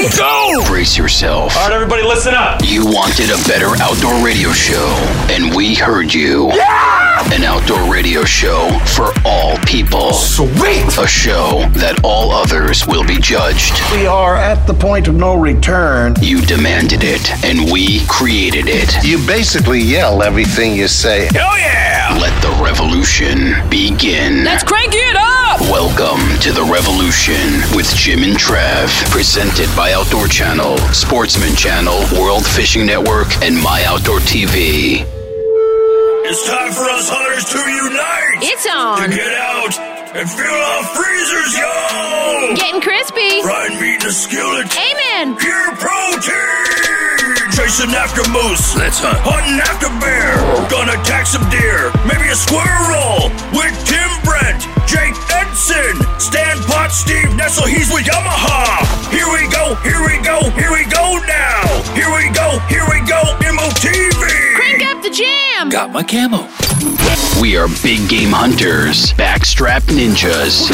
Ready? Go! Brace yourself. All right, everybody, listen up. You wanted a better outdoor radio show, and we heard you. Yeah! An outdoor radio show for all people. Sweet! A show that all others will be judged. We are at the point of no return. You demanded it, and we created it. You basically yell everything you say. Hell yeah! Let the revolution begin. Let's crank it up! Welcome to the revolution with Jim and Trav, presented by Outdoor Channel, Sportsman Channel, World Fishing Network, and My Outdoor TV. It's time for us hunters to unite! It's on! To on. get out and fill our freezers, yo! Getting crispy. Fried meat in a skillet. Amen. Pure protein! Chasing after moose. Let's hunt. Hunting after bear. Gonna attack some deer. Maybe a squirrel. With Tim Brent, Jake Edson, Stan Pot, Steve Nessel. He's with Yamaha. Here we go, here we go, here we go now. Here we go, here we go, MOTV. Crank up the jam. Got my camo. We are big game hunters, backstrap ninjas.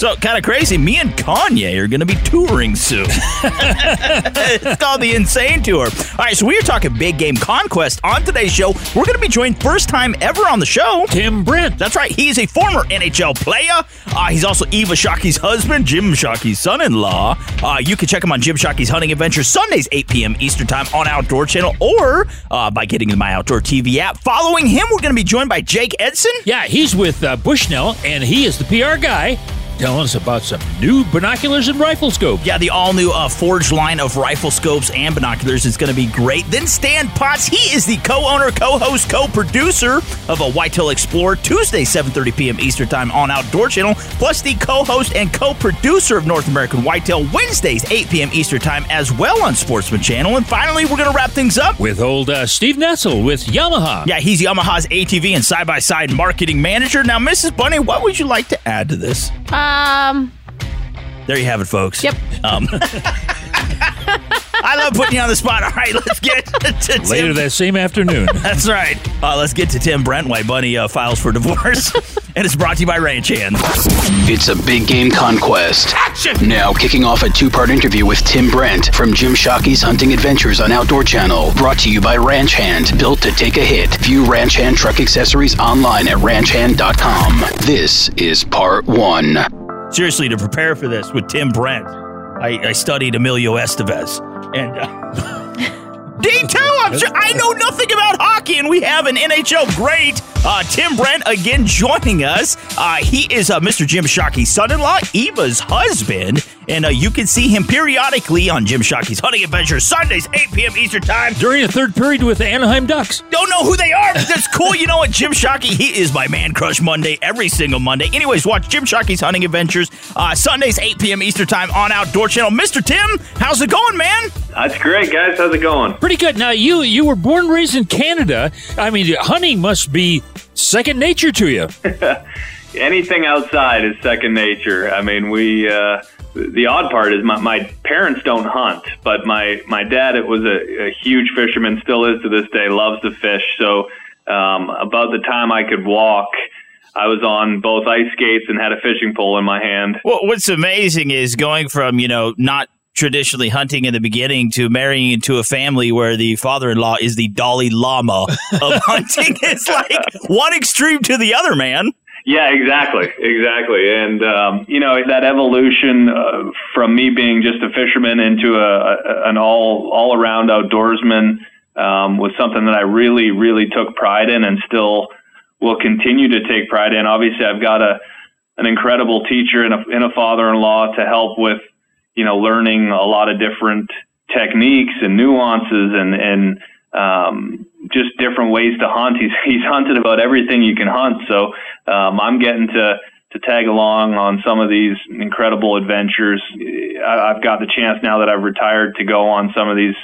So kind of crazy. Me and Kanye are going to be touring soon. it's called the Insane Tour. All right, so we are talking big game conquest on today's show. We're going to be joined first time ever on the show. Tim Brent. That's right. He's a former NHL player. Uh, he's also Eva Shockey's husband, Jim Shockey's son-in-law. Uh, you can check him on Jim Shockey's Hunting Adventures Sundays, 8 p.m. Eastern Time on Outdoor Channel, or uh, by getting My Outdoor TV app. Following him, we're going to be joined by Jake Edson. Yeah, he's with uh, Bushnell, and he is the PR guy telling us about some new binoculars and rifle scope. Yeah, the all new uh, Forge line of rifle scopes and binoculars is going to be great. Then Stan Potts, he is the co-owner, co-host, co-producer of a Whitetail Explorer Tuesday, 7:30 p.m. Eastern Time on Outdoor Channel, plus the co-host and co-producer of North American Whitetail Wednesdays, 8 p.m. Eastern Time as well on Sportsman Channel. And finally, we're going to wrap things up. With old uh, Steve Nessel with Yamaha. Yeah, he's Yamaha's ATV and side-by-side marketing manager. Now, Mrs. Bunny, what would you like to add to this? Um, There you have it, folks. Yep. Um, I love putting you on the spot. All right, let's get to Tim. Later that same afternoon. That's right. Uh, let's get to Tim Brent, why Bunny uh, files for divorce. and it's brought to you by Ranch Hand. It's a big game conquest. Action! Now, kicking off a two part interview with Tim Brent from Jim Shockey's Hunting Adventures on Outdoor Channel. Brought to you by Ranch Hand, built to take a hit. View Ranch Hand truck accessories online at ranchhand.com. This is part one. Seriously, to prepare for this with Tim Brent, I, I studied Emilio Estevez. And. Uh, D2, I'm sure I know nothing about hockey, and we have an NHL great uh, Tim Brent again joining us. Uh, he is uh, Mr. Jim Shockey's son-in-law, Eva's husband, and uh, you can see him periodically on Jim Shockey's Hunting Adventures Sundays, 8 p.m. Eastern Time. During the third period with the Anaheim Ducks. Don't know who they are, but that's cool. You know what? Jim Shockey, he is my man crush Monday, every single Monday. Anyways, watch Jim Shockey's Hunting Adventures uh, Sundays, 8 p.m. Eastern Time on Outdoor Channel. Mr. Tim, how's it going, man? That's great, guys. How's it going? Pretty good. Now you you were born and raised in Canada. I mean, hunting must be second nature to you. Anything outside is second nature. I mean, we. Uh, the odd part is my, my parents don't hunt, but my my dad it was a, a huge fisherman, still is to this day, loves to fish. So um, about the time I could walk, I was on both ice skates and had a fishing pole in my hand. Well, what's amazing is going from, you know, not traditionally hunting in the beginning to marrying into a family where the father-in-law is the Dalai Lama of hunting. It's like one extreme to the other, man. Yeah, exactly, exactly, and um, you know that evolution uh, from me being just a fisherman into a, a an all all around outdoorsman um, was something that I really really took pride in, and still will continue to take pride in. Obviously, I've got a an incredible teacher and a, and a father-in-law to help with you know learning a lot of different techniques and nuances and and um, just different ways to hunt. He's he's hunted about everything you can hunt, so um, I'm getting to to tag along on some of these incredible adventures. I, I've got the chance now that I've retired to go on some of these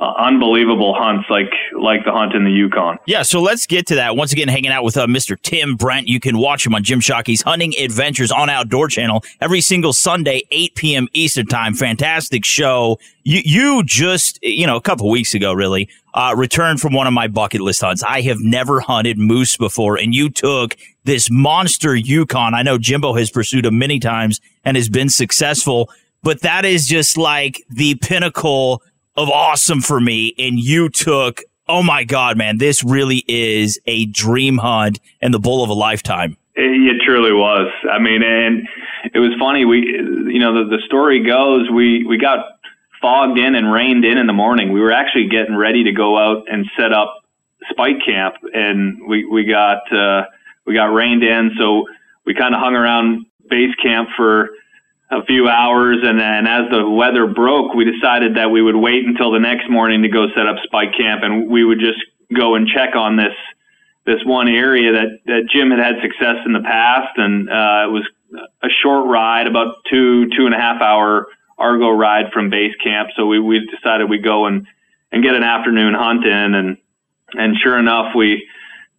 uh, unbelievable hunts like like the hunt in the Yukon. Yeah, so let's get to that. Once again, hanging out with uh, Mr. Tim Brent. You can watch him on Jim Shockey's Hunting Adventures on Outdoor Channel every single Sunday, 8 p.m. Eastern Time. Fantastic show. You, you just, you know, a couple weeks ago, really, uh, returned from one of my bucket list hunts. I have never hunted moose before, and you took this monster Yukon. I know Jimbo has pursued him many times and has been successful, but that is just like the pinnacle of awesome for me. And you took, oh my God, man, this really is a dream hunt and the bull of a lifetime. It, it truly was. I mean, and it was funny. We, you know, the, the story goes, we, we got fogged in and rained in in the morning. We were actually getting ready to go out and set up spike camp and we, we got, uh, we got rained in. So we kind of hung around base camp for, a few hours, and then as the weather broke, we decided that we would wait until the next morning to go set up spike camp, and we would just go and check on this this one area that that Jim had had success in the past, and uh, it was a short ride, about two two and a half hour Argo ride from base camp. So we we decided we'd go and and get an afternoon hunt in, and and sure enough, we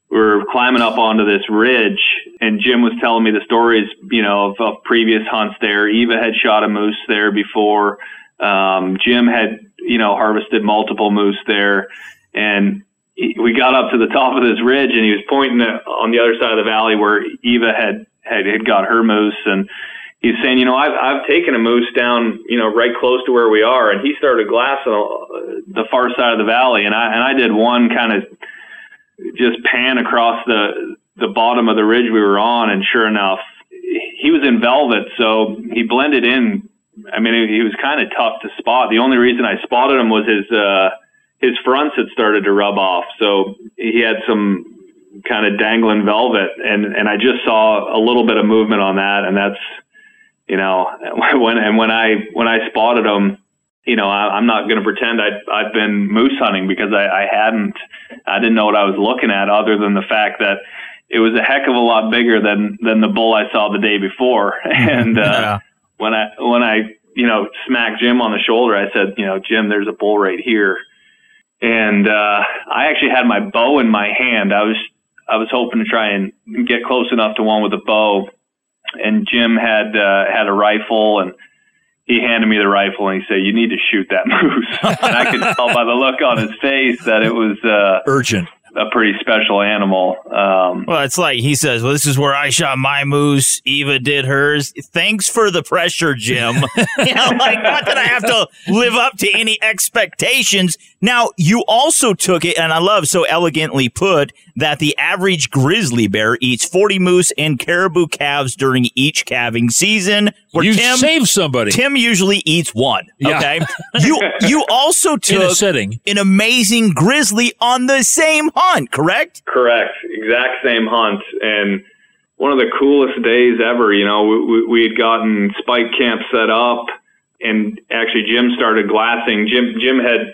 we were climbing up onto this ridge and Jim was telling me the stories, you know, of, of previous hunts there. Eva had shot a moose there before. Um, Jim had, you know, harvested multiple moose there. And he, we got up to the top of this ridge and he was pointing at, on the other side of the valley where Eva had, had, had got her moose. And he's saying, you know, I've, I've taken a moose down, you know, right close to where we are. And he started glassing the far side of the valley. And I, and I did one kind of, just pan across the the bottom of the ridge we were on, and sure enough, he was in velvet, so he blended in. I mean, he was kind of tough to spot. The only reason I spotted him was his uh, his fronts had started to rub off, so he had some kind of dangling velvet, and and I just saw a little bit of movement on that, and that's you know when and when I when I spotted him, you know I, I'm not going to pretend I I've been moose hunting because I, I hadn't I didn't know what I was looking at other than the fact that it was a heck of a lot bigger than than the bull I saw the day before. And uh, yeah. when I when I you know smacked Jim on the shoulder, I said, you know, Jim, there's a bull right here. And uh, I actually had my bow in my hand. I was I was hoping to try and get close enough to one with a bow. And Jim had uh, had a rifle and he handed me the rifle and he said, "You need to shoot that moose." and I could tell by the look on his face that it was uh, urgent a pretty special animal. Um, well, it's like he says, "Well, this is where I shot my moose. Eva did hers. Thanks for the pressure, Jim. you know, like not that I have to live up to any expectations. Now, you also took it, and I love so elegantly put that the average grizzly bear eats 40 moose and caribou calves during each calving season. Where you Tim, save somebody. Tim usually eats one. Yeah. Okay. you you also took an amazing grizzly on the same hunt, correct? Correct. Exact same hunt. And one of the coolest days ever. You know, we, we had gotten spike camp set up, and actually Jim started glassing. Jim Jim had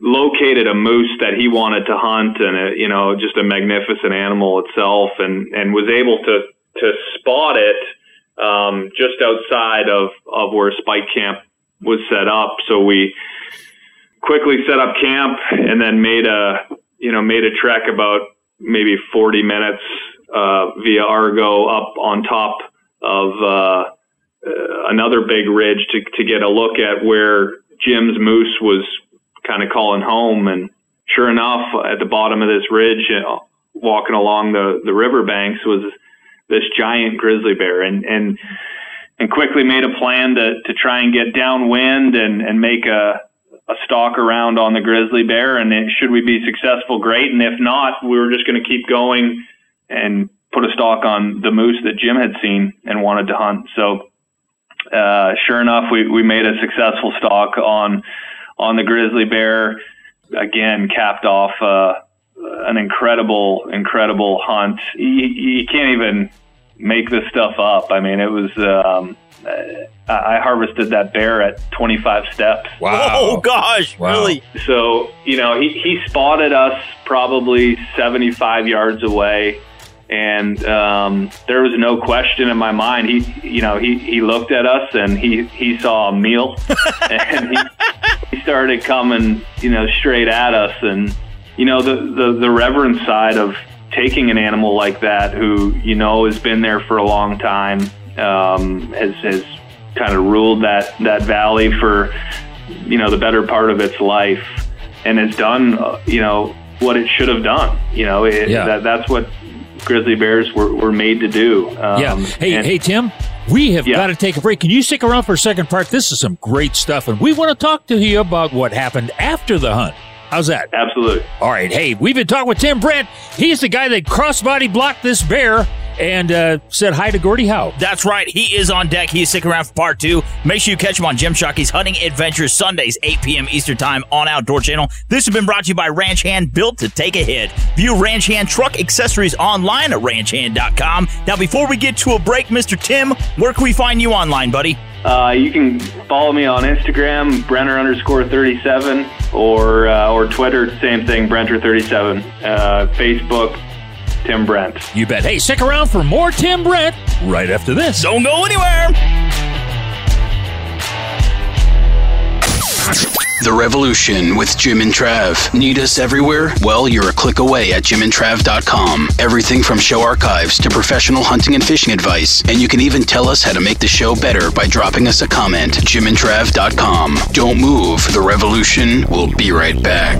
located a moose that he wanted to hunt, and a, you know, just a magnificent animal itself, and and was able to to spot it um, just outside of of where spike camp was set up. So we quickly set up camp, and then made a you know made a trek about maybe 40 minutes uh, via Argo up on top of uh, uh, another big ridge to, to get a look at where Jim's moose was kind of calling home. And sure enough, at the bottom of this ridge, you know, walking along the, the river banks was this giant grizzly bear and, and, and quickly made a plan to, to try and get downwind and, and make a, a stalk around on the grizzly bear. And it, should we be successful, great. And if not, we were just going to keep going and put a stalk on the moose that Jim had seen and wanted to hunt. So, uh, sure enough, we, we made a successful stalk on, on the grizzly bear. Again, capped off, uh, an incredible, incredible hunt. You, you can't even make this stuff up. I mean, it was, um, I harvested that bear at 25 steps. Wow. Oh gosh, wow. really? So, you know, he, he spotted us probably 75 yards away And um, there was no question in my mind. He, you know, he, he looked at us and he, he saw a meal, and he, he started coming, you know, straight at us. And you know, the, the the reverence side of taking an animal like that, who you know has been there for a long time, um, has has kind of ruled that that valley for you know the better part of its life, and has done, uh, you know, what it should have done. You know, it, Yeah. that that's what grizzly bears were, were made to do. Um, yeah. Hey, and- hey, Tim. We have Yeah. got to take a break. Can you stick around for a second part? This is some great stuff, and we want to talk to you about what happened after the hunt. How's that? Absolutely. All right. Hey, we've been talking with Tim Brent. He's the guy that crossbody blocked this bear and uh, said hi to Gordie Howe. That's right. He is on deck. He's sticking around for part two. Make sure you catch him on Jim Shockey's Hunting Adventures Sundays, 8 p.m. Eastern Time on Outdoor Channel. This has been brought to you by Ranch Hand, built to take a hit. View Ranch Hand truck accessories online at ranchhand.com. Now, before we get to a break, Mr. Tim, where can we find you online, buddy? Uh, you can follow me on Instagram, Brenner underscore 37, or uh, or Twitter, same thing, Brenter37. Uh, Facebook, Tim Brent. You bet. Hey, stick around for more Tim Brent right after this. Don't go anywhere. The Revolution with Jim and Trav. Need us everywhere? Well, you're a click away at jimandtrav.com. Everything from show archives to professional hunting and fishing advice. And you can even tell us how to make the show better by dropping us a comment. jimandtrav.com. Don't move. The Revolution will be right back.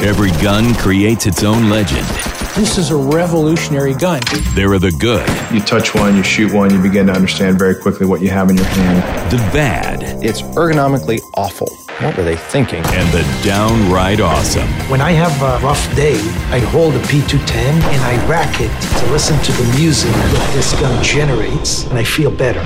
Every gun creates its own legend. This is a revolutionary gun. There are the good, You touch one, you shoot one, you begin to understand very quickly what you have in your hand. the bad, It's ergonomically awful. What were they thinking? and the downright awesome. When I have a rough day, I hold a P210 and I rack it to listen to the music that this gun generates, and I feel better.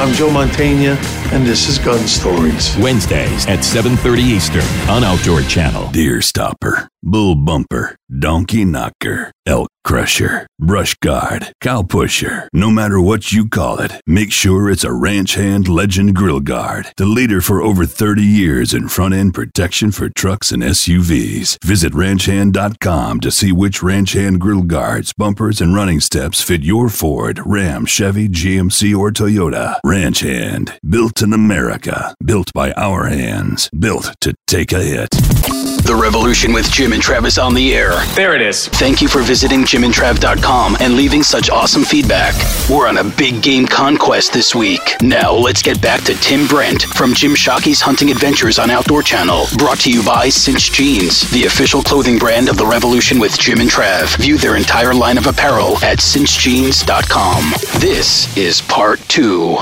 I'm Joe Mantegna, and this is Gun Stories. Wednesdays at 7:30 Eastern on Outdoor Channel. Deer stopper, bull bumper, donkey knocker, elk crusher, brush guard, cow pusher. No matter what you call it, make sure it's a Ranch Hand Legend Grill Guard, the leader for over 30 years in front end protection for trucks and SUVs. Visit ranchhand.com to see which Ranch Hand Grill Guards, bumpers, and running steps fit your Ford, Ram, Chevy, GMC, or Toyota. Ranch Hand, built in America, built by our hands, built to take a hit. The Revolution with Jim and Travis on the air. There it is. Thank you for visiting jimandtrav.com and leaving such awesome feedback. We're on a big game conquest this week. Now, let's get back to Tim Brent from Jim Shockey's Hunting Adventures on Outdoor Channel. Brought to you by Cinch Jeans, the official clothing brand of The Revolution with Jim and Trav. View their entire line of apparel at cinchjeans.com. This is part two.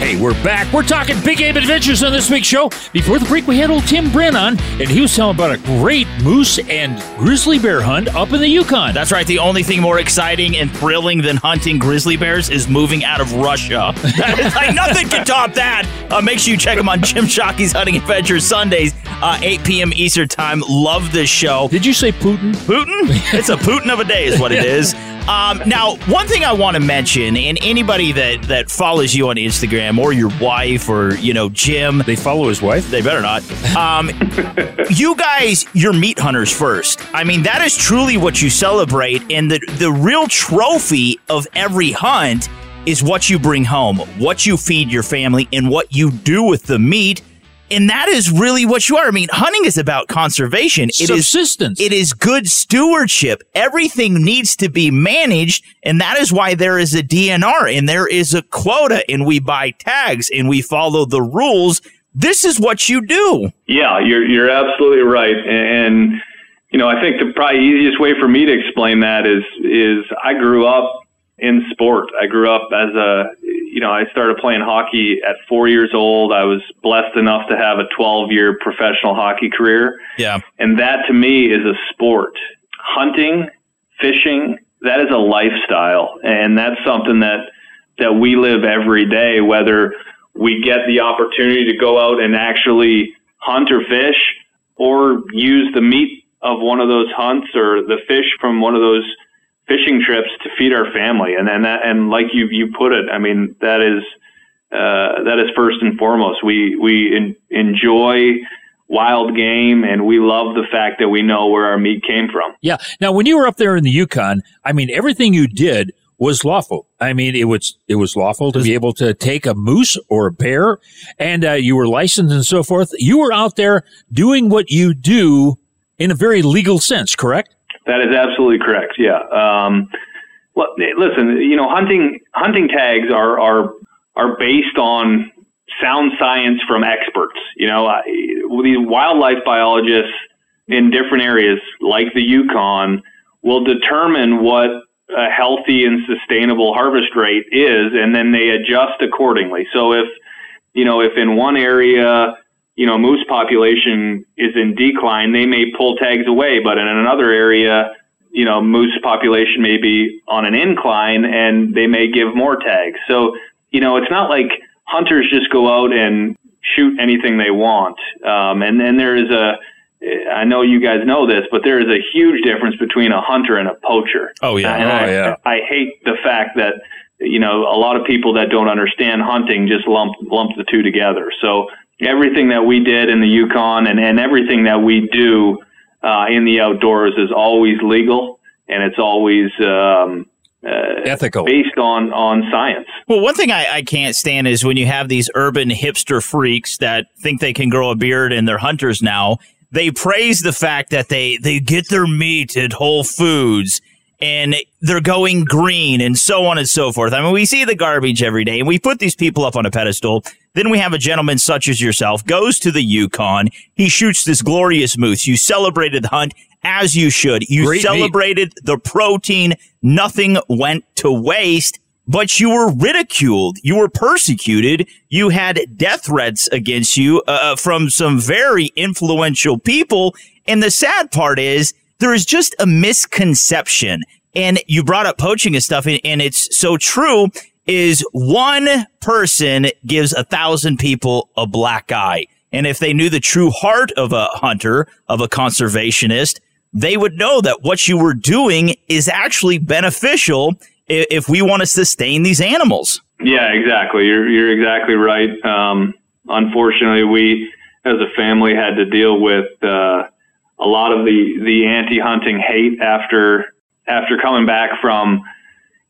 Hey, we're back. We're talking big game adventures on this week's show. Before the break, we had old Tim Brent on, and he was telling about a great moose and grizzly bear hunt up in the Yukon. That's right. The only thing more exciting and thrilling than hunting grizzly bears is moving out of Russia. Like nothing can top that. Uh, make sure you check him on Jim Shockey's Hunting Adventures Sundays, uh, 8 p.m. Eastern Time. Love this show. Did you say Putin? Putin? It's a Putin of a day, is what it is. Um, now, one thing I want to mention, and anybody that that follows you on Instagram or your wife or you know Jim, They follow his wife? they better not. Um, you guys, you're meat hunters first. I mean, that is truly what you celebrate, and the the real trophy of every hunt is what you bring home, what you feed your family, and what you do with the meat. And that is really what you are. I mean, hunting is about conservation. It is Subsistence. it is good stewardship. Everything needs to be managed, and that is why there is a DNR and there is a quota, and we buy tags and we follow the rules. This is what you do. Yeah, you're you're absolutely right, and you know I think the probably easiest way for me to explain that is is I grew up in sport. I grew up as a you know I started playing hockey at four years old. I was blessed enough to have a 12 year professional hockey career, Yeah. and that to me is a sport. Hunting, fishing, that is a lifestyle, and that's something that that we live every day, whether we get the opportunity to go out and actually hunt or fish, or use the meat of one of those hunts or the fish from one of those fishing trips to feed our family. And then that, and like you you put it, I mean that is uh, that is first and foremost. We we en- enjoy wild game, and we love the fact that we know where our meat came from. Yeah. Now, when you were up there in the Yukon, I mean, everything you did was lawful. I mean, it was it was lawful to be able to take a moose or a bear, and uh, you were licensed and so forth. You were out there doing what you do in a very legal sense, correct? That is absolutely correct. Yeah. Um, well, listen, you know, hunting hunting tags are are are based on sound science from experts. You know, I, these wildlife biologists in different areas, like the Yukon, will determine what a healthy and sustainable harvest rate is, and then they adjust accordingly. So if you know, if in one area, you know, moose population is in decline, they may pull tags away, but in another area, you know, moose population may be on an incline and they may give more tags. So, you know, it's not like hunters just go out and shoot anything they want. Um, and then there is a, I know you guys know this, but there is a huge difference between a hunter and a poacher. Oh yeah, and oh I, yeah. I hate the fact that you know a lot of people that don't understand hunting just lump lump the two together. So everything that we did in the Yukon and and everything that we do uh, in the outdoors is always legal and it's always um, uh, ethical, based on on science. Well, one thing I, I can't stand is when you have these urban hipster freaks that think they can grow a beard and they're hunters now. They praise the fact that they they get their meat at Whole Foods and they're going green and so on and so forth. I mean, we see the garbage every day and we put these people up on a pedestal. Then we have a gentleman such as yourself goes to the Yukon. He shoots this glorious moose. You celebrated the hunt as you should. You Great meat. celebrated the protein. Nothing went to waste, but you were ridiculed. You were persecuted. You had death threats against you uh, from some very influential people. And the sad part is there is just a misconception. And you brought up poaching and stuff, and, it's so true. Is one person gives a thousand people a black eye. And if they knew the true heart of a hunter, of a conservationist, they would know that what you were doing is actually beneficial if we want to sustain these animals. Yeah, exactly. You're you're exactly right. Um, unfortunately, we as a family had to deal with uh, a lot of the the anti-hunting hate after after coming back from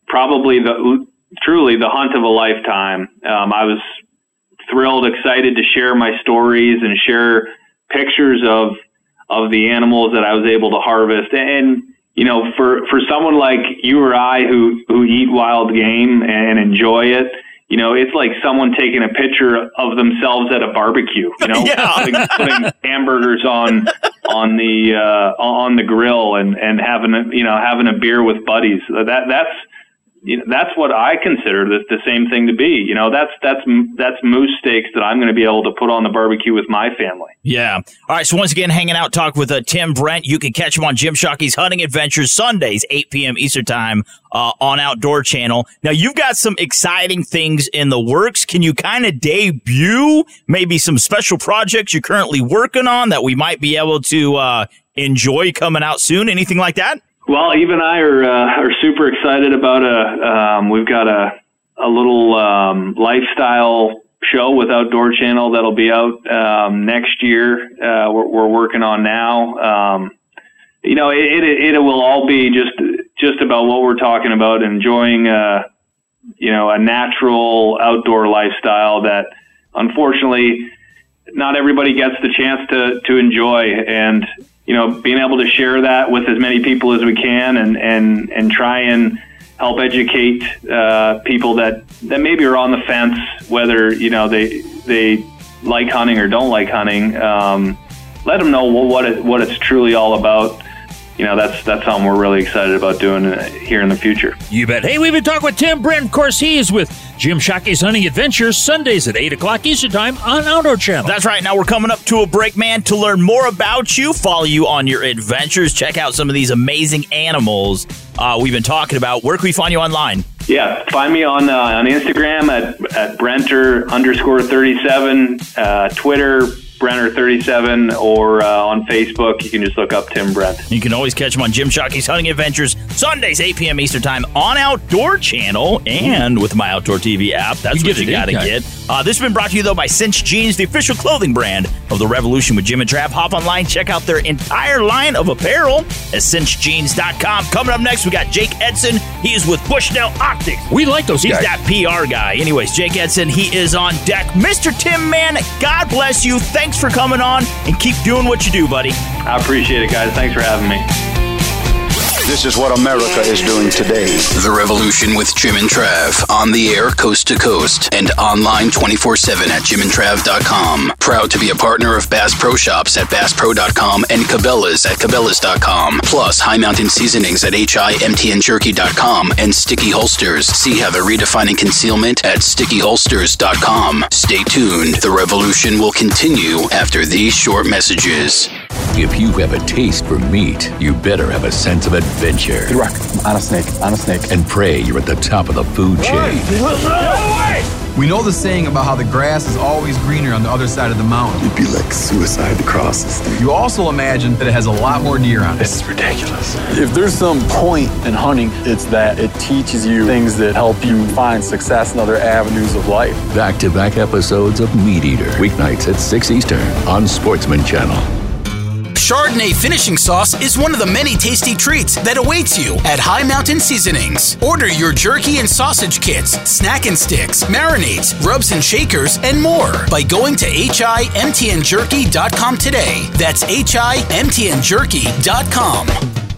probably the truly the hunt of a lifetime. Um, I was thrilled, excited to share my stories and share pictures of of the animals that I was able to harvest. And you know, for for someone like you or I who who eat wild game and enjoy it, you know, it's like someone taking a picture of themselves at a barbecue. You know, Yeah. putting, putting hamburgers on on the uh, on the grill and and having a, you know having a beer with buddies. That that's you know, that's what I consider the, the same thing to be. You know, that's that's that's moose steaks that I'm going to be able to put on the barbecue with my family. Yeah. All right. So once again, hanging out, talk with uh, Tim Brent. You can catch him on Jim Shockey's Hunting Adventures Sundays, 8 p.m. Eastern Time uh, on Outdoor Channel. Now you've got some exciting things in the works. Can you kind of debut maybe some special projects you're currently working on that we might be able to uh, enjoy coming out soon? Anything like that? Well, Eve and I are uh, are super excited about a. Um, we've got a a little um, lifestyle show with Outdoor Channel that'll be out um, next year. Uh, we're, we're working on now. Um, you know, it, it it will all be just just about what we're talking about, enjoying uh, you know a natural outdoor lifestyle that unfortunately not everybody gets the chance to to enjoy and you know being able to share that with as many people as we can and and and try and help educate uh, people that that maybe are on the fence whether you know they they like hunting or don't like hunting um, let them know what it, what it's truly all about you know that's that's something we're really excited about doing uh, here in the future You bet. Hey, we've been talking with Tim Brent. Of course, he is with Jim Shockey's Hunting Adventures Sundays at 8 o'clock Eastern Time on Outdoor Channel. That's right. Now we're coming up to a break, man. To learn more about you, follow you on your adventures, check out some of these amazing animals uh, we've been talking about. Where can we find you online? Yeah, find me on uh, on Instagram at at Brenter underscore thirty seven, uh, Twitter Brenner37 or uh, on Facebook, you can just look up Tim Brent. You can always catch him on Jim Shockey's Hunting Adventures, Sundays, 8 p.m. Eastern Time on Outdoor Channel and with my Outdoor TV app. That's You what you got to get. Uh, this has been brought to you, though, by Cinch Jeans, the official clothing brand of the Revolution with Jim and Trav. Hop online, check out their entire line of apparel at cinchjeans.com. Coming up next, we got Jake Edson. He is with Bushnell Optics. We like those He's guys. that PR guy. Anyways, Jake Edson, he is on deck. Mr. Tim Man, God bless you. Thanks for coming on and keep doing what you do, buddy. I appreciate it, guys. Thanks for having me. This is what America is doing today. The Revolution with Jim and Trav on the air coast to coast and online 24 7 at jimandtrav.com. Proud to be a partner of Bass Pro Shops at basspro.com and Cabela's at cabela's.com. Plus High Mountain Seasonings at himtnjerky.com and Sticky Holsters. See how they're redefining concealment at stickyholsters.com. Stay tuned. The revolution will continue after these short messages. If you have a taste for meat, you better have a sense of adventure. Good rock. On a snake. On a snake. And pray you're at the top of the food chain. We know the saying about how the grass is always greener on the other side of the mountain. It'd be like suicide to cross this thing. You also imagine that it has a lot more deer on it. This is ridiculous. If there's some point in hunting, it's that it teaches you things that help you find success in other avenues of life. Back to back episodes of Meat Eater, weeknights at 6 Eastern on Sportsman Channel. Chardonnay finishing sauce is one of the many tasty treats that awaits you at High Mountain Seasonings. Order your jerky and sausage kits, snack and sticks, marinades, rubs and shakers, and more by going to himtnjerky.com today. That's himtnjerky.com.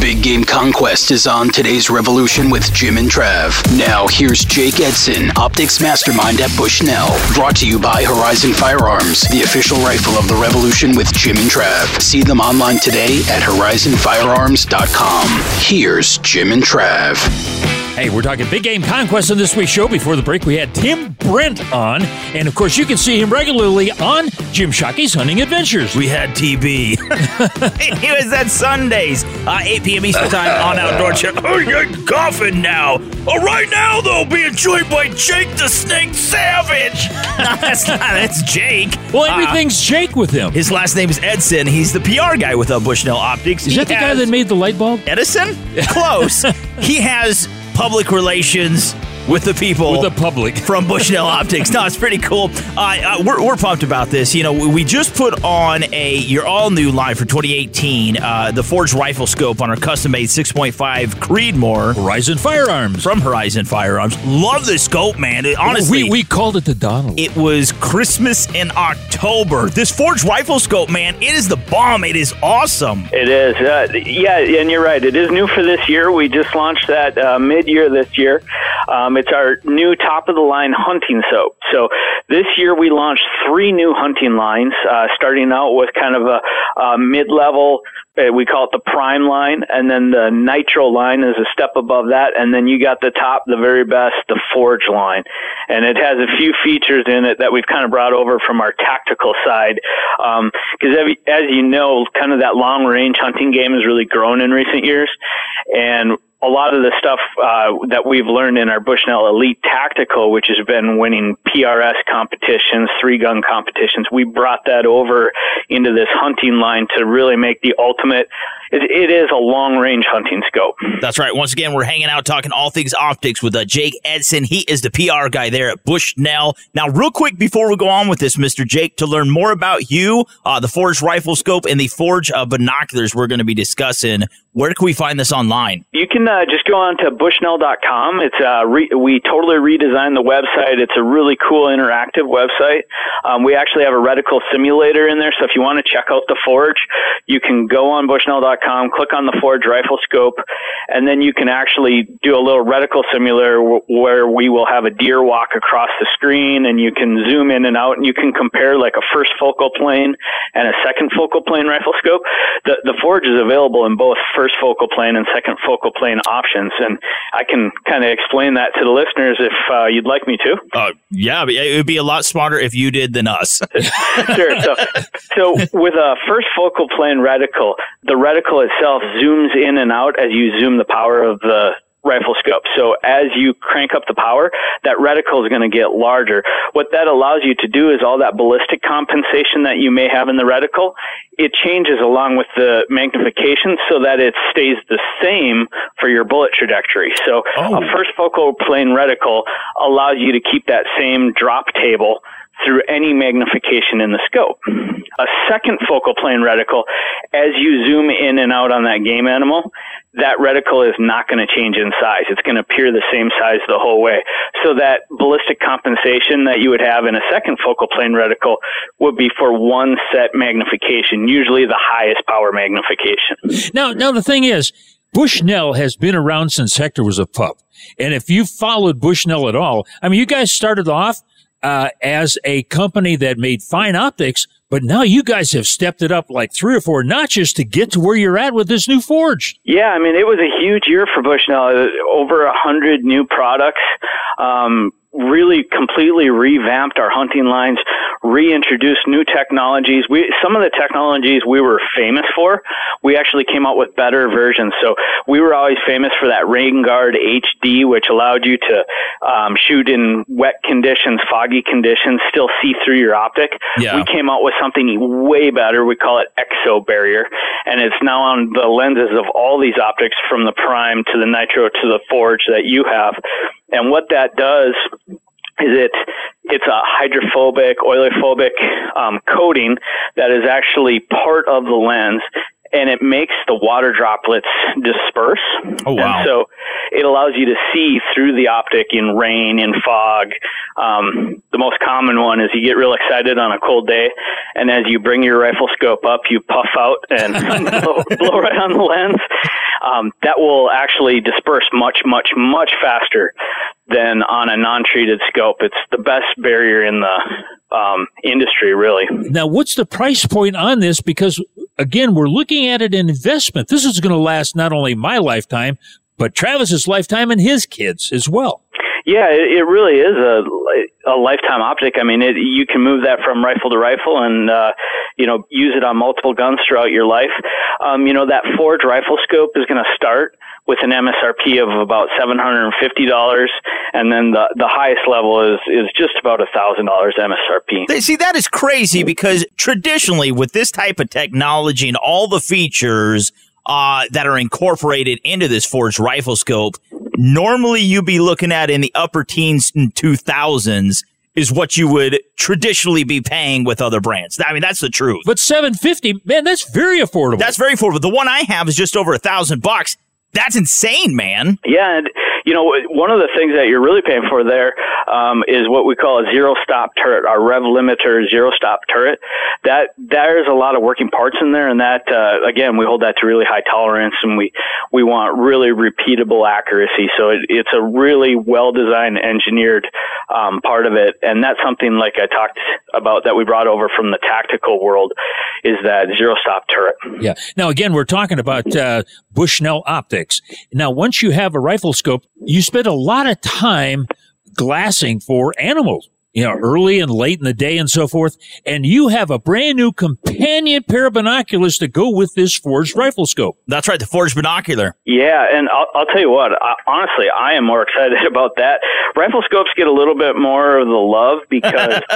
Big Game Conquest is on today's Revolution with Jim and Trav. Now, here's Jake Edson, Optics Mastermind at Bushnell. Brought to you by Horizon Firearms, the official rifle of the Revolution with Jim and Trav. See them online today at horizonfirearms.com. Here's Jim and Trav. Hey, we're talking big game conquest on this week's show. Before the break, we had Tim Brent on, and of course, you can see him regularly on Jim Shockey's Hunting Adventures. We had TB. he was at Sundays, uh, 8 p.m. Eastern Time on Outdoor Channel. Oh, you're coughing now. Oh, right now, though, being joined by Jake the Snake Savage. no, that's not. That's Jake. Well, everything's Jake with him. His last name is Edson. He's the PR guy with uh, Bushnell Optics. Is He that the guy that made the light bulb? Edison? Close. he has public relations with the people With the public. from Bushnell Optics. No, it's pretty cool. Uh, uh, we're, we're pumped about this. You know, we- we just put on a your all new line for 2018, uh, the Forged Rifle Scope on our custom made 6.5 Creedmoor Horizon Firearms. from Horizon Firearms. Love this scope, man. It- honestly, we, we called it the Donald. it was Christmas in October. This Forged Rifle Scope, man, it is the bomb. It is awesome. It is. Uh, yeah, and you're right. It is new for this year. We just launched that uh, mid year this year. Um, it's our new top of the line hunting scope. So this year we launched three new hunting lines, uh, starting out with kind of a, a mid level. Uh, we call it the prime line, and then the nitro line is a step above that, and then you got the top, the very best, the forge line, and it has a few features in it that we've kind of brought over from our tactical side, because as you know, kind of that long range hunting game has really grown in recent years, and a lot of the stuff uh, that we've learned in our Bushnell Elite Tactical, which has been winning PRS competitions, three gun competitions, we brought that over into this hunting line to really make the ultimate. It, it is a long range hunting scope. That's right. Once again, we're hanging out talking all things optics with uh, Jake Edson. He is the PR guy there at Bushnell. Now, real quick before we go on with this, Mr. Jake, to learn more about you, uh, the Forge rifle scope, and the Forge uh, binoculars we're going to be discussing, where can we find this online? You can uh, just go on to bushnell.com. It's uh, re- we totally redesigned the website. It's a really cool interactive website. Um, we actually have a reticle simulator in there, so if you want to check out the Forge, you can go on bushnell.com, click on the Forge rifle scope, and then you can actually do a little reticle simulator w- where we will have a deer walk across the screen, and you can zoom in and out, and you can compare like a first focal plane and a second focal plane rifle scope. The the Forge is available in both first focal plane and second focal plane options, and I can kind of explain that to the listeners if uh, you'd like me to. Uh, yeah, but it would be a lot smarter if you did than us. sure. So, so with a first focal plane reticle, the reticle itself zooms in and out as you zoom the power of the rifle scope. So as you crank up the power, that reticle is going to get larger. What that allows you to do is all that ballistic compensation that you may have in the reticle, it changes along with the magnification so that it stays the same for your bullet trajectory. So oh. a first focal plane reticle allows you to keep that same drop table through any magnification in the scope. A second focal plane reticle, as you zoom in and out on that game animal, that reticle is not going to change in size. It's going to appear the same size the whole way. So that ballistic compensation that you would have in a second focal plane reticle would be for one set magnification, usually the highest power magnification. Now, now the thing is, Bushnell has been around since Hector was a pup. And if you followed Bushnell at all, I mean, you guys started off uh, as a company that made fine optics, but now you guys have stepped it up like three or four notches to get to where you're at with this new forge. Yeah, I mean, it was a huge year for Bushnell. Over a hundred new products. Um, really completely revamped our hunting lines, reintroduced new technologies. We some of the technologies we were famous for, we actually came out with better versions. So we were always famous for that Rain Guard HD, which allowed you to um, shoot in wet conditions, foggy conditions, still see through your optic. Yeah. We came out with something way better. We call it Exo Barrier, and it's now on the lenses of all these optics, from the Prime to the Nitro to the Forge that you have. And what that does is it it's a hydrophobic, oleophobic um, coating that is actually part of the lens, and it makes the water droplets disperse. Oh, wow. And so it allows you to see through the optic in rain, in fog. Um, the most common one is you get real excited on a cold day, and as you bring your rifle scope up, you puff out and blow, blow right on the lens. Um, that will actually disperse much, much, much faster than on a non-treated scope. It's the best barrier in the um, industry, really. Now, what's the price point on this? Because again, we're looking at it in investment. This is going to last not only my lifetime, but Travis's lifetime and his kids as well. Yeah, it, it really is a a lifetime optic. I mean, it, you can move that from rifle to rifle, and uh, you know, use it on multiple guns throughout your life. Um, you know, that Forge rifle scope is going to start with an MSRP of about seven hundred and then the the highest level is is just about a thousand dollars MSRP. They- See, that is crazy because traditionally, with this type of technology and all the features uh, that are incorporated into this forged rifle scope, normally you'd be looking at in the upper teens and 2000s is what you would traditionally be paying with other brands. I mean, that's the truth. But 750, man, that's very affordable. That's very affordable. The one I have is just over a thousand bucks. That's insane, man. Yeah, and you know one of the things that you're really paying for there um, is what we call a zero stop turret, our rev limiter zero stop turret. That there's a lot of working parts in there, and that uh, again we hold that to really high tolerance, and we we want really repeatable accuracy. So it, it's a really well designed, engineered um, part of it, and that's something like I talked about that we brought over from the tactical world is that zero stop turret. Yeah. Now, again, we're talking about uh, Bushnell optics. Now, once you have a rifle scope, you spend a lot of time glassing for animals. You know, early and late in the day and so forth. And you have a brand new companion pair of binoculars to go with this forged rifle scope. That's right, the forged binocular. Yeah, and I'll, I'll tell you what. I, honestly, I am more excited about that. Rifle scopes get a little bit more of the love because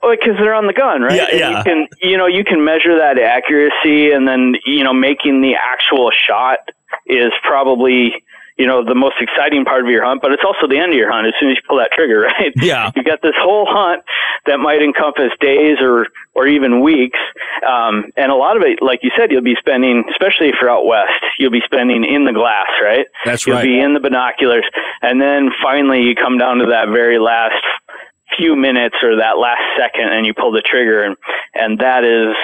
oh, because they're on the gun, right? Yeah, yeah. You can you know you can measure that accuracy, and then you know making the actual shot is probably you know the most exciting part of your hunt, but it's also the end of your hunt as soon as you pull that trigger, right? Yeah. You've got this whole hunt that might encompass days or or even weeks, um, and a lot of it, like you said, you'll be spending, especially if you're out west, you'll be spending in the glass, right? That's you'll right. be in the binoculars, and then finally you come down to that very last few minutes or that last second, and you pull the trigger, and and that is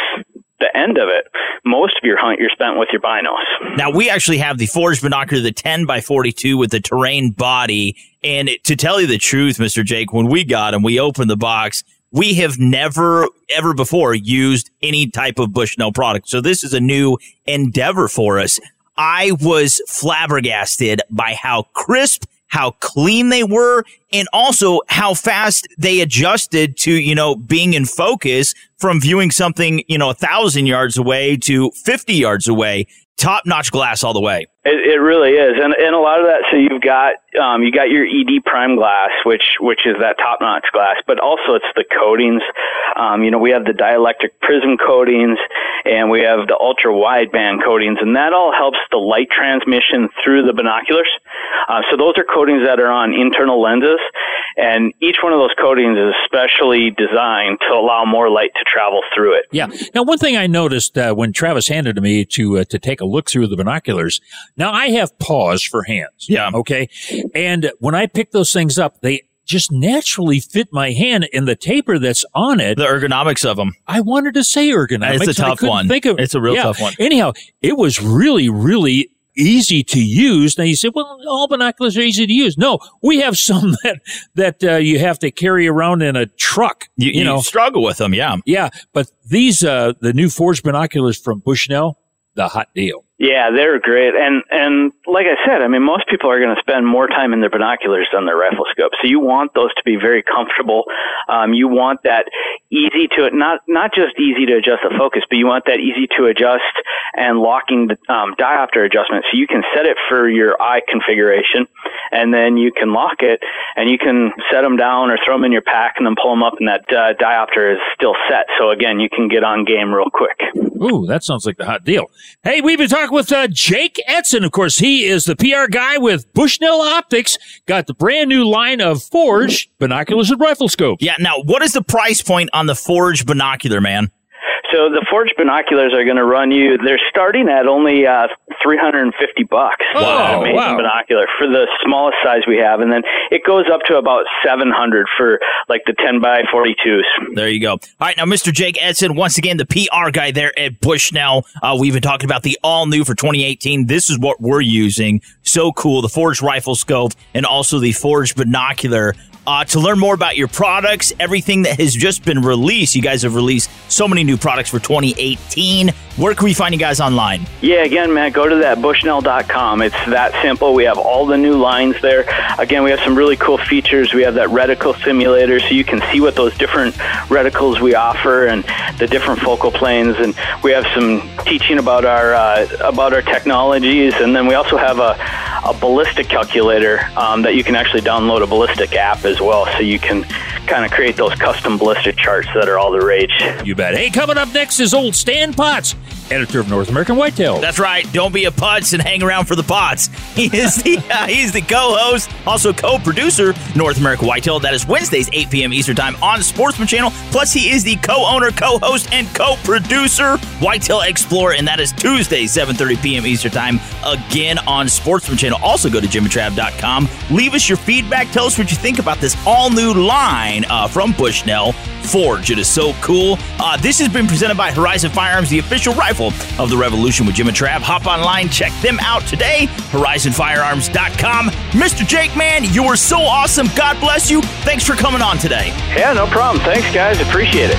the end of it. Most of your hunt you're spent with your binos. Now we actually have the forged binocular, the 10 by 42 with the terrain body. And to tell you the truth, Mr. Jake, when we got them, we opened the box. We have never ever before used any type of Bushnell product. So this is a new endeavor for us. I was flabbergasted by how crisp, how clean they were, and also how fast they adjusted to, you know, being in focus from viewing something, you know, a thousand yards away to 50 yards away. top notch glass all the way. It, it really is, and and a lot of that. So you've got um, you got your ED Prime glass, which which is that top notch glass, but also it's the coatings. Um, you know, we have the dielectric prism coatings, and we have the ultra wideband coatings, and that all helps the light transmission through the binoculars. Uh, so those are coatings that are on internal lenses, and each one of those coatings is specially designed to allow more light to travel through it. Yeah. Now, one thing I noticed uh, when Travis handed to me to uh, to take a look through the binoculars. Now, I have paws for hands. Yeah. Okay. And when I pick those things up, they just naturally fit my hand, and the taper that's on it. The ergonomics of them. I wanted to say ergonomics. It's a tough one. Think of, It's a real yeah. tough one. Anyhow, it was really, really easy to use. Now you say, well, all binoculars are easy to use. No, we have some that that uh, you have to carry around in a truck. You, You, you know, struggle with them, yeah. yeah. But these, uh, the new forged binoculars from Bushnell, the hot deal. Yeah, they're great, and and like I said, I mean, most people are going to spend more time in their binoculars than their rifle scope. So you want those to be very comfortable. Um, you want that easy to not not just easy to adjust the focus, but you want that easy to adjust and locking um, diopter adjustment. So you can set it for your eye configuration, and then you can lock it, and you can set them down or throw them in your pack, and then pull them up, and that uh, diopter is still set. So again, you can get on game real quick. Ooh, that sounds like the hot deal. Hey, we've been talking with uh, Jake Edson. Of course, he is the PR guy with Bushnell Optics. Got the brand new line of Forge binoculars and rifle scopes. Yeah. Now, what is the price point on the Forge binocular, man? So the forged binoculars are going to run you. They're starting at only uh, 350 bucks. Oh, That amazing wow. binocular for the smallest size we have, and then it goes up to about 700 for like the 10 by 42s. There you go. All right, now, Mr. Jake Edson, once again, the PR guy there at Bushnell. Uh, we've been talking about the all new for 2018. This is what we're using. So cool. The Forged rifle scope and also the Forged binocular. Uh, to learn more about your products, everything that has just been released, you guys have released so many new products for 2018. Where can we find you guys online? Yeah, again, Matt, go to that bushnell.com. It's that simple. We have all the new lines there. Again, we have some really cool features. We have that reticle simulator so you can see what those different reticles we offer and the different focal planes. And we have some teaching about our uh, about our technologies. And then we also have a, a ballistic calculator um, that you can actually download a ballistic app as well, so you can kind of create those custom ballistic charts that are all the rage. You bet. Hey, coming up next is old Stan Potts, editor of North American Whitetail. That's right. Don't be a putz and hang around for the pots. He is the uh, he's the co-host, also co-producer, North American Whitetail. That is Wednesdays, 8 p.m. Eastern Time on Sportsman Channel. Plus, he is the co-owner, co-host, and co-producer, Whitetail Explorer, and that is Tuesdays, 7:30 p.m. Eastern Time, again on Sportsman Channel. Also, go to jimandtrav.com. Leave us your feedback. Tell us what you think about this all-new line uh, from Bushnell Forge. It is so cool. Uh, this has been presented by Horizon Firearms, the official rifle of the revolution with Jim and Trav. Hop online, check them out today. HorizonFirearms.com. Mr. Jake, man, you were so awesome. God bless you. Thanks for coming on today. Yeah, no problem. Thanks, guys. Appreciate it.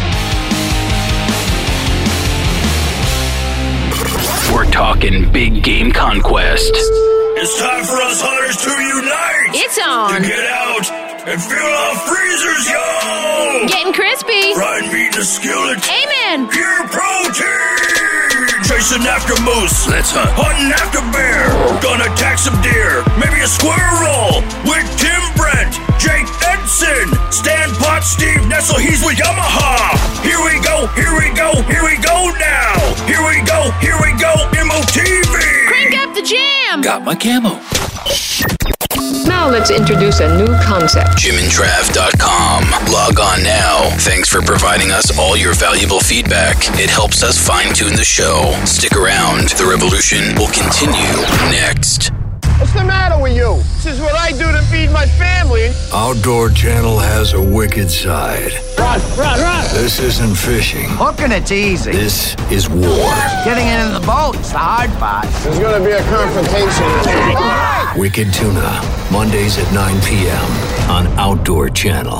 We're talking big game conquest. It's time for us hunters to unite. It's on. To get out and fill our freezers, yo. Getting crispy. Fried meat in the skillet. Amen. Pure protein. Chasing after moose. Let's hunt. Hunting after bear. Gonna attack some deer. Maybe a squirrel. With Tim Brent, Jake Edson, Stan Pot, Steve Nessel. He's with Yamaha. Here we go. Here we go. Here we go now. Here we go. Here we go. MOTV. Crank up the jam. Got my camo. Now let's introduce a new concept. JimandTrav.com. Log on now. Thanks for providing us all your valuable feedback. It helps us fine tune the show. Stick around. The revolution will continue next. What's the matter with you? This is what I do to feed my family. Outdoor Channel has a wicked side. Run, run, run. This isn't fishing. Hooking it's easy. This is war. Getting it in the boat is the hard part. There's gonna be a confrontation. Wicked Tuna, Mondays at 9 p.m. on Outdoor Channel.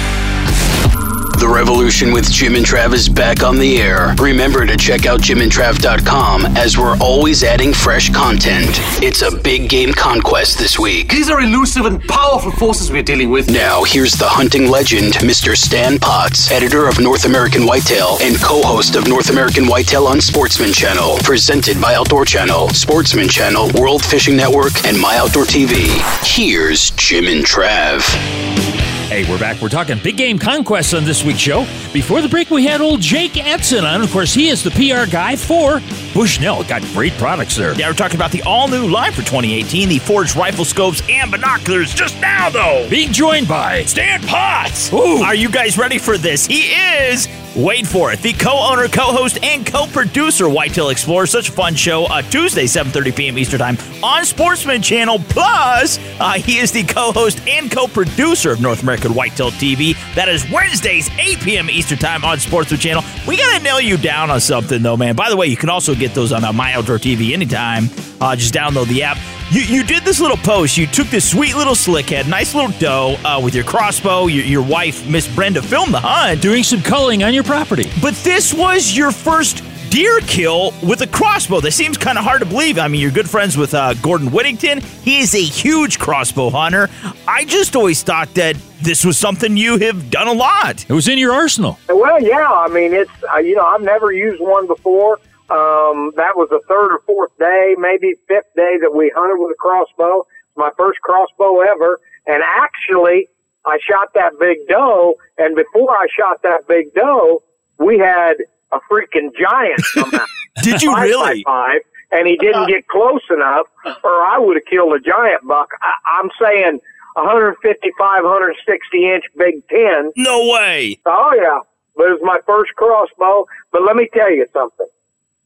The Revolution with Jim and Trav is back on the air. Remember to check out jimandtrav.com as we're always adding fresh content. It's a big game conquest this week. These are elusive and powerful forces we're dealing with. Now, here's the hunting legend, Mr. Stan Potts, editor of North American Whitetail and co host of North American Whitetail on Sportsman Channel, presented by Outdoor Channel, Sportsman Channel, World Fishing Network, and My Outdoor TV. Here's Jim and Trav. Hey, we're back. We're talking big game conquests on this week's show. Before the break, we had old Jake Edson on. Of course, he is the PR guy for Bushnell. Got great products there. Yeah, we're talking about the all new line for 2018, the Forged rifle scopes and binoculars. Just now, though, being joined by Stan Potts. Ooh. Are you guys ready for this? He is. Wait for it. The co-owner, co-host, and co-producer Whitetail Explorer. Such a fun show. Uh, Tuesday, 7:30 p.m. Eastern Time on Sportsman Channel. Plus, uh, he is the co-host and co-producer of North American Whitetail TV. That is Wednesdays, 8 p.m. Eastern Time on Sportsman Channel. We gotta nail you down on something though, man. By the way, you can also get those on uh, My Outdoor TV anytime. Uh, just download the app. You, you did this little post. You took this sweet little slickhead, nice little doe uh, with your crossbow. Your, your wife, Miss Brenda, filmed the hunt. Doing some culling on your property. But this was your first deer kill with a crossbow. That seems kind of hard to believe. I mean, you're good friends with uh, Gordon Whittington. He is a huge crossbow hunter. I just always thought that this was something you have done a lot. It was in your arsenal. Well, yeah. I mean, it's uh, you know I've never used one before. Um, that was the third or fourth day, maybe fifth day that we hunted with a crossbow. It's my first crossbow ever. And actually, I shot that big doe. And before I shot that big doe, we had a freaking giant come out. Did you Five really? Five, and he didn't get close enough, or I would have killed a giant buck. I, I'm saying 155, 160 inch Big Ten. No way. Oh yeah, but it was my first crossbow. But let me tell you something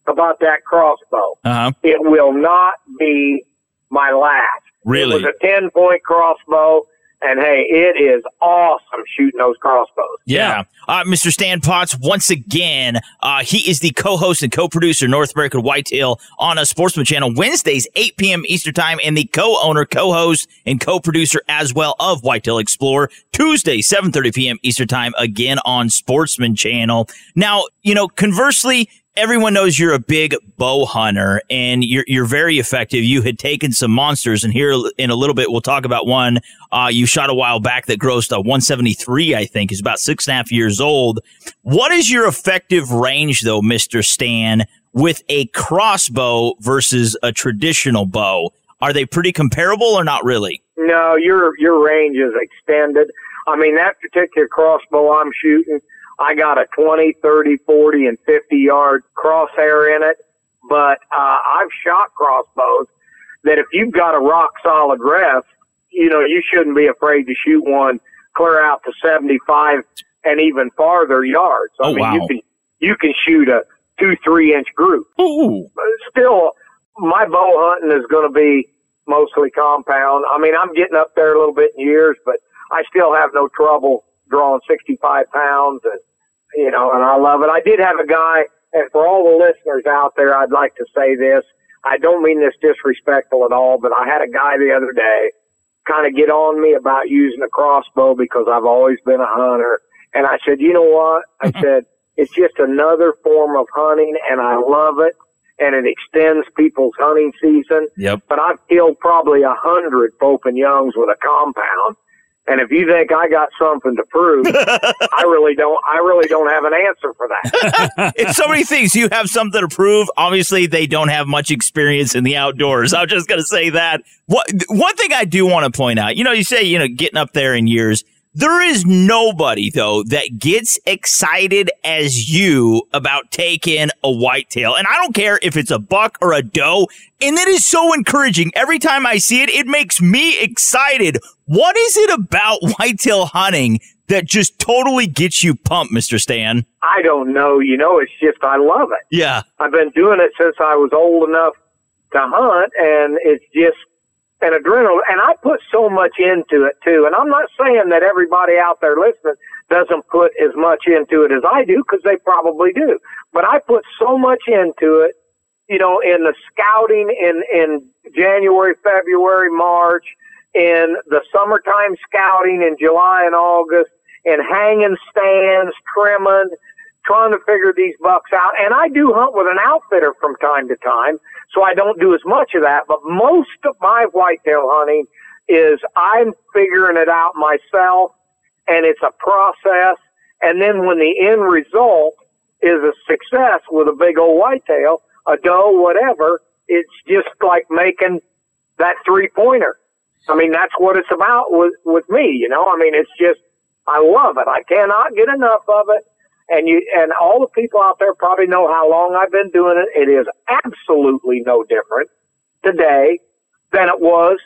about that crossbow. Uh-huh. It will not be my last. Really? It was a 10 point crossbow. And hey, it is awesome shooting those crossbows. Yeah. Uh, Mr. Stan Potts, once again, uh, he is the co-host and co-producer North American Whitetail on a Sportsman Channel Wednesdays, 8 p.m. Eastern Time, and the co-owner, co-host, and co-producer as well of Whitetail Explorer Tuesday, 7.30 p.m. Eastern Time, again on Sportsman Channel. Now, you know, conversely, everyone knows you're a big bow hunter and you're you're very effective. You had taken some monsters, and here in a little bit we'll talk about one uh, you shot a while back that grossed a 173. I think is about six and a half years old. What is your effective range, though, Mister Stan, with a crossbow versus a traditional bow? Are they pretty comparable or not really? No, your your range is extended. I mean, that particular crossbow I'm shooting, I got a 20, 30, 40, and 50 yard crosshair in it. But uh, I've shot crossbows that if you've got a rock solid rest, you know, you shouldn't be afraid to shoot one clear out to 75 and even farther yards. I Oh, mean, wow. you can you can shoot a two, three inch group. Ooh. Still, my bow hunting is going to be mostly compound. I mean, I'm getting up there a little bit in years, but I still have no trouble drawing 65 pounds and, you know, and I love it. I did have a guy, and for all the listeners out there, I'd like to say this. I don't mean this disrespectful at all, but I had a guy the other day kind of get on me about using a crossbow because I've always been a hunter. And I said, you know what? I said, it's just another form of hunting and I love it and it extends people's hunting season. Yep. But I've killed probably a hundred Pope and Youngs with a compound. And if you think I got something to prove, I really don't. I really don't have an answer for that. it's so many things. You have something to prove. Obviously, they don't have much experience in the outdoors. I'm just going to say that. What, one thing I do want to point out, you know, you say, you know, getting up there in years. There is nobody though that gets excited as you about taking a whitetail. And I don't care if it's a buck or a doe. And that is so encouraging. Every time I see it, it makes me excited. What is it about whitetail hunting that just totally gets you pumped, Mr. Stan? I don't know. You know, it's just I love it. Yeah. I've been doing it since I was old enough to hunt, and it's just an adrenaline. And I put so much into it too. And I'm not saying that everybody out there listening doesn't put as much into it as I do, because they probably do. But I put so much into it, you know, in the scouting in in January, February, March, in the summertime scouting in July and August, in hanging stands, trimming, trying to figure these bucks out. And I do hunt with an outfitter from time to time, so I don't do as much of that. But most of my whitetail hunting is I'm figuring it out myself, and it's a process. And then when the end result is a success with a big old whitetail, a doe, whatever, it's just like making that three pointer. I mean, that's what it's about with, with me, you know? I mean, it's just, I love it. I cannot get enough of it. And you, and all the people out there probably know how long I've been doing it. It is absolutely no different today than it was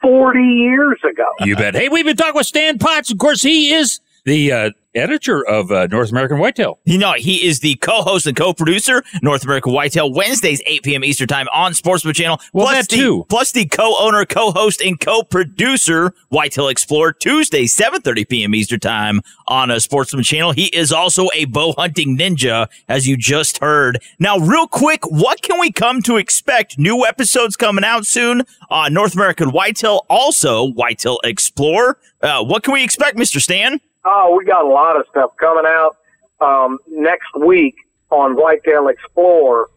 40 years ago. You bet. Hey, we've been talking with Stan Potts. Of course, he is the uh, editor of uh, North American Whitetail. You know, he is the co-host and co-producer, North American Whitetail, Wednesdays, 8 p.m. Eastern Time on Sportsman Channel. Well, plus that the, too. Plus the co-owner, co-host, and co-producer, Whitetail Explorer, Tuesday, 7.30 p.m. Eastern Time on a Sportsman Channel. He is also a bow hunting ninja, as you just heard. Now, real quick, what can we come to expect? New episodes coming out soon on North American Whitetail, also Whitetail Explorer. Uh, what can we expect, Mr. Stan? Oh, we got a lot of stuff coming out um, next week on Whitetail Explorer.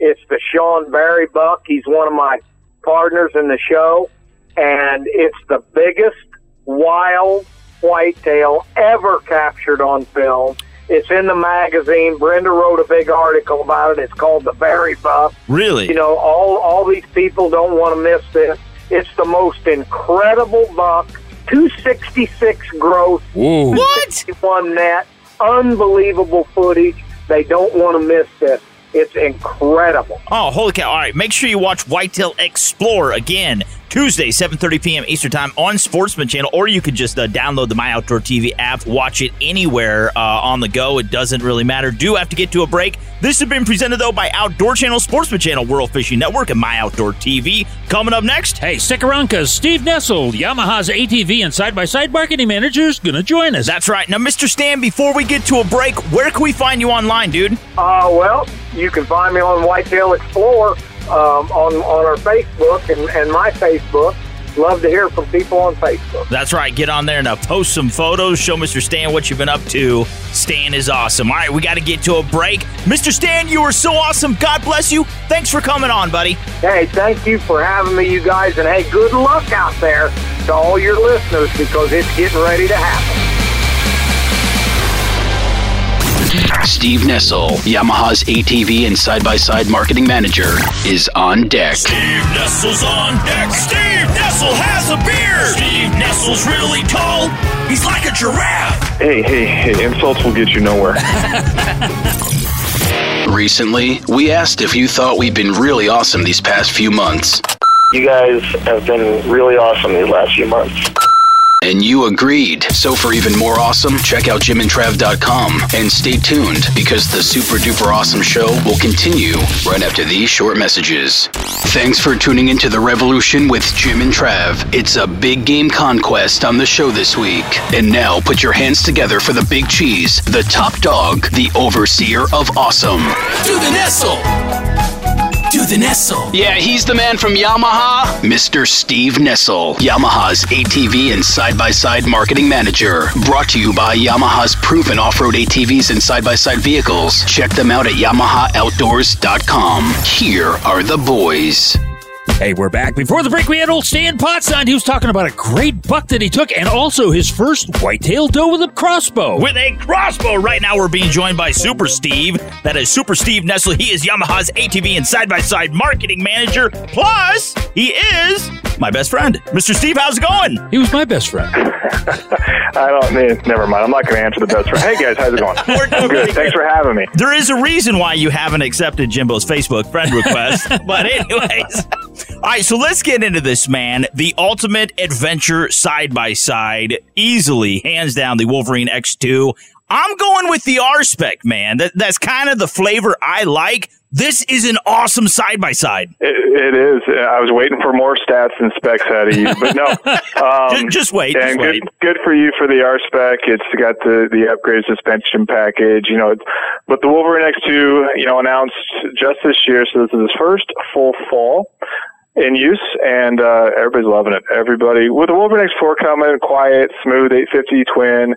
It's the Sean Barry buck. He's one of my partners in the show, and it's the biggest wild whitetail ever captured on film. It's in the magazine. Brenda wrote a big article about it. It's called the Barry Buck. Really? You know, all all these people don't want to miss this. It's the most incredible buck. 266 growth. Whoa. What? One net. Unbelievable footage. They don't want to miss this. It's incredible. Oh, holy cow. All right. Make sure you watch Whitetail Explorer again Tuesday, 7.30 p.m. Eastern Time on Sportsman Channel, or you could just uh, download the My Outdoor TV app, watch it anywhere uh, on the go. It doesn't really matter. Do have to get to a break. This has been presented, though, by Outdoor Channel, Sportsman Channel, World Fishing Network, and My Outdoor TV. Coming up next. Hey, stick around because Steve Nessel, Yamaha's ATV and side-by-side marketing manager, is going to join us. That's right. Now, Mr. Stan, before we get to a break, where can we find you online, dude? Uh, well, you can find me on Whitetail Explorer um, on, on our Facebook and, and my Facebook. Love to hear from people on Facebook. That's right. Get on there and uh, post some photos. Show Mr. Stan what you've been up to. Stan is awesome. All right, we got to get to a break. Mr. Stan, you are so awesome. God bless you. Thanks for coming on, buddy. Hey, thank you for having me, you guys. And hey, good luck out there to all your listeners because it's getting ready to happen. Steve Nessel, Yamaha's ATV and side-by-side marketing manager, is on deck. Steve Nessel's on deck. Steve Nessel has a beard. Steve Nessel's really tall. He's like a giraffe. Hey, hey, hey, insults will get you nowhere. Recently, we asked if you thought we'd been really awesome these past few months. You guys have been really awesome these last few months. And you agreed. So for even more awesome, check out jimandtrav.com and stay tuned because the super duper awesome show will continue right after these short messages. Thanks for tuning into the revolution with Jim and Trav. It's a big game conquest on the show this week. And now put your hands together for the big cheese, the top dog, the overseer of awesome. Do the Nestle. Do the Nestle. Yeah, he's the man from Yamaha, Mr. Steve Nessel, Yamaha's ATV and side by side marketing manager. Brought to you by Yamaha's proven off road ATVs and side by side vehicles. Check them out at YamahaOutdoors.com. Here are the boys. Hey, we're back. Before the break, we had old Stan Potts on. He was talking about a great buck that he took and also his first whitetail doe with a crossbow. With a crossbow. Right now, we're being joined by Super Steve. That is Super Steve Nessel. He is Yamaha's ATV and side by side marketing manager. Plus, he is my best friend. Mr. Steve, how's it going? He was my best friend. I don't. Never mind. I'm not going to answer the best friend. Hey guys, how's it going? We're doing good. pretty Thanks for having me. There is a reason why you haven't accepted Jimbo's Facebook friend request. but, anyways. All right, so let's get into this, man. The ultimate adventure side by side, easily, hands down, the Wolverine X2. I'm going with the R spec, man. That, that's kind of the flavor I like. This is an awesome side by side. It, is. I was waiting for more stats and specs out of you, but no. Um, Just- just wait, And just good, wait. good for you for the R spec. It's got the the upgraded suspension package. You know, it's, but the Wolverine X2, you know, announced just this year, so this is his first full fall. In use, and uh, everybody's loving it. Everybody with the Wolverine X4 coming, quiet, smooth, 850 twin,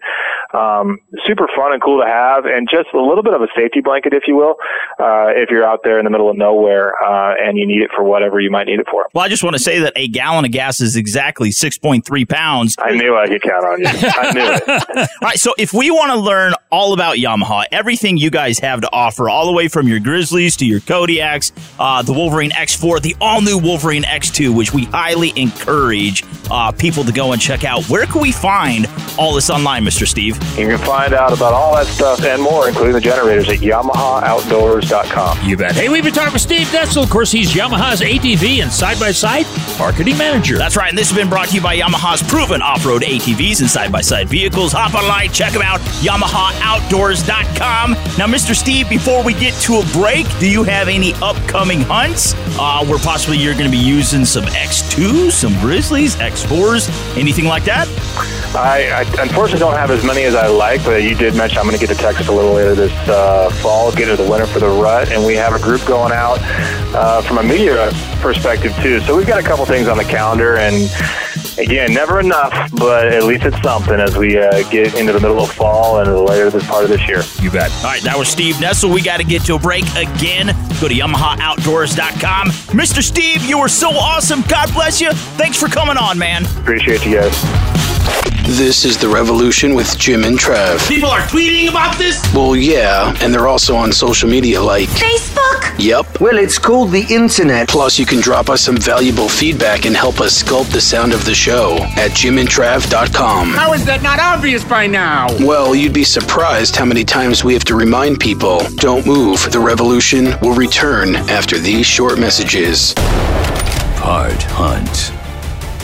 um, super fun and cool to have, and just a little bit of a safety blanket, if you will, uh, if you're out there in the middle of nowhere uh, and you need it for whatever you might need it for. Well, I just want to say that a gallon of gas is exactly 6.3 pounds. I knew I could count on you. I knew it. all right, so if we want to learn all about Yamaha, everything you guys have to offer, all the way from your Grizzlies to your Kodiaks, uh, the Wolverine X4, the all new Wolverine X2, which we highly encourage uh, people to go and check out. Where can we find all this online, Mr. Steve? You can find out about all that stuff and more, including the generators, at YamahaOutdoors.com. You bet. Hey, we've been talking with Steve Detzel. Of course, he's Yamaha's ATV and side by side marketing manager. That's right, and this has been brought to you by Yamaha's proven off road ATVs and side by side vehicles. Hop online, check them out, YamahaOutdoors.com. Now, Mr. Steve, before we get to a break, do you have any upcoming hunts uh, where possibly you're going to be using some X2s, some Grizzlies, X4s, anything like that? I, I unfortunately don't have as many as I like, but you did mention I'm going to get to Texas a little later this uh, fall, get into the winter for the rut, and we have a group going out uh, from a media perspective too. So we've got a couple things on the calendar, and again, never enough, but at least it's something as we uh, get into the middle of fall and later this part of this year. You bet. All right, that was Steve Nessel. We got to get to a break again. Go to YamahaOutdoors.com. Mr. Steve, you were so awesome. God bless you. Thanks for coming on, man. Appreciate you guys. This is The Revolution with Jim and Trav. People are tweeting about this? Well, yeah, and they're also on social media like Facebook? Yep. Well, it's called the internet. Plus, you can drop us some valuable feedback and help us sculpt the sound of the show at jimandtrav.com. How is that not obvious by now? Well, you'd be surprised how many times we have to remind people don't move. The revolution will return after these short messages. Part hunt,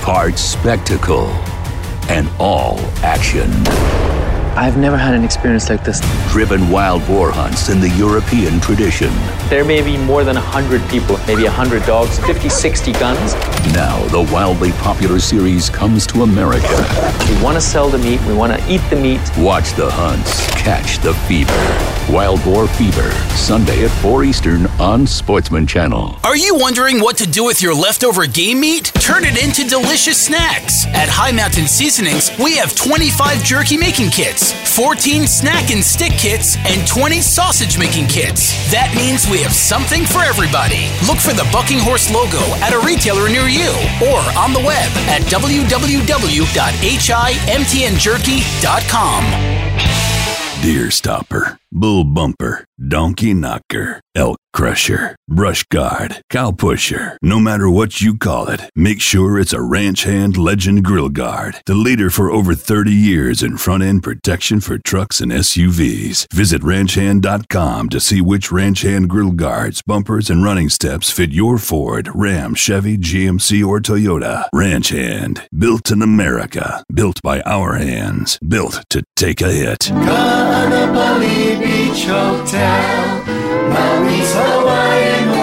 part spectacle, and all action. I've never had an experience like this. Driven wild boar hunts in the European tradition. There may be more than 100 people, maybe 100 dogs, 50, 60 guns. Now, the wildly popular series comes to America. We want to sell the meat, we want to eat the meat. Watch the hunts, catch the fever. Wild Boar Fever, Sunday at 4 Eastern on Sportsman Channel. Are you wondering what to do with your leftover game meat? Turn it into delicious snacks. At High Mountain Seasonings, we have 25 jerky making kits, 14 snack and stick kits, and 20 sausage making kits. That means we have something for everybody. Look for the Bucking Horse logo at a retailer near you or on the web at www.himtnjerky.com. Deer Stopper, Bull Bumper, Donkey Knocker, Elk Crusher, Brush Guard, Cow Pusher. No matter what you call it, make sure it's a Ranch Hand Legend Grill Guard, the leader for over 30 years in front end protection for trucks and SUVs. Visit ranchhand.com to see which Ranch Hand Grill Guards, bumpers, and running steps fit your Ford, Ram, Chevy, GMC, or Toyota. Ranch Hand, built in America, built by our hands, built to take a hit. Beach Hotel, Maui's Hawaiian.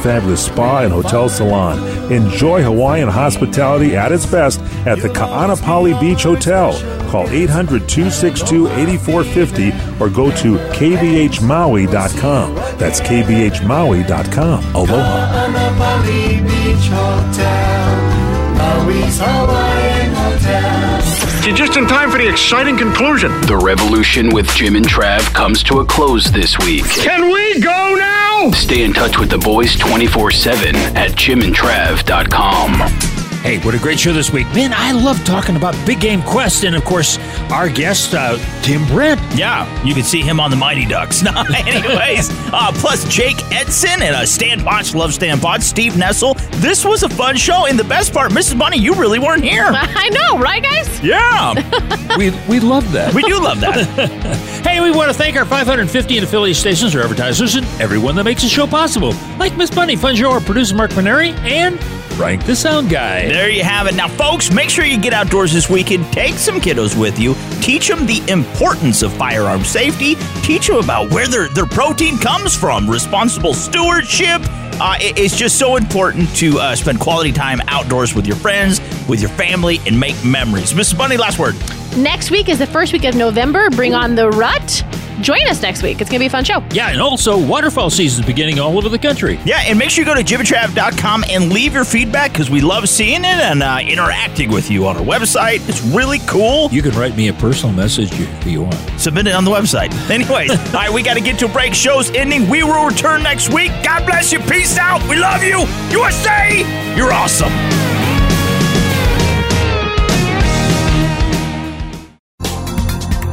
fabulous spa and hotel salon. Enjoy Hawaiian hospitality at its best at the Ka'anapali Beach Hotel. Call 800 262 8450 or go to kbhmaui.com. That's kbhmaui.com. Aloha. Kaanapali Beach Hotel, Maui's Hawaiian Hotel. You're just in time for the exciting conclusion. The revolution with Jim and Trav comes to a close this week. Can we go now? Stay in touch with the boys 24 7 at jimandtrav.com. Hey, what a great show this week. Man, I love talking about Big Game Quest and, of course, our guest, uh, Tim Brent. Yeah, you can see him on the Mighty Ducks. No, anyways, uh, plus Jake Edson and uh, Stan Potts, love Stan Potts, Steve Nessel. This was a fun show, and the best part, Mrs. Bunny, you really weren't here. I know, right, guys? Yeah, we we love that. we do love that. hey, we want to thank our 550 affiliate stations, our advertisers, and everyone that makes the show possible, like Miss Bunny, Fun Show, our producer Mark Maneri, and Frank the Sound Guy. There you have it. Now, folks, make sure you get outdoors this weekend. Take some kiddos with you. Teach them the importance of firearm safety. Teach them about where their, their protein comes from, responsible stewardship. Uh, it- it's just so important to uh, spend quality time outdoors with your friends, with your family, and make memories. Mrs. Bunny, last word. Next week is the first week of November. Bring on the rut. Join us next week. It's going to be a fun show. Yeah, and also waterfowl season's beginning all over the country. Yeah, and make sure you go to jimandtrav.com and leave your feedback because we love seeing it and uh, interacting with you on our website. It's really cool. You can write me a personal message if you want. Submit it on the website. Anyways, all right, we got to get to a break. Show's ending. We will return next week. God bless you. Peace out. We love you. USA, you're awesome.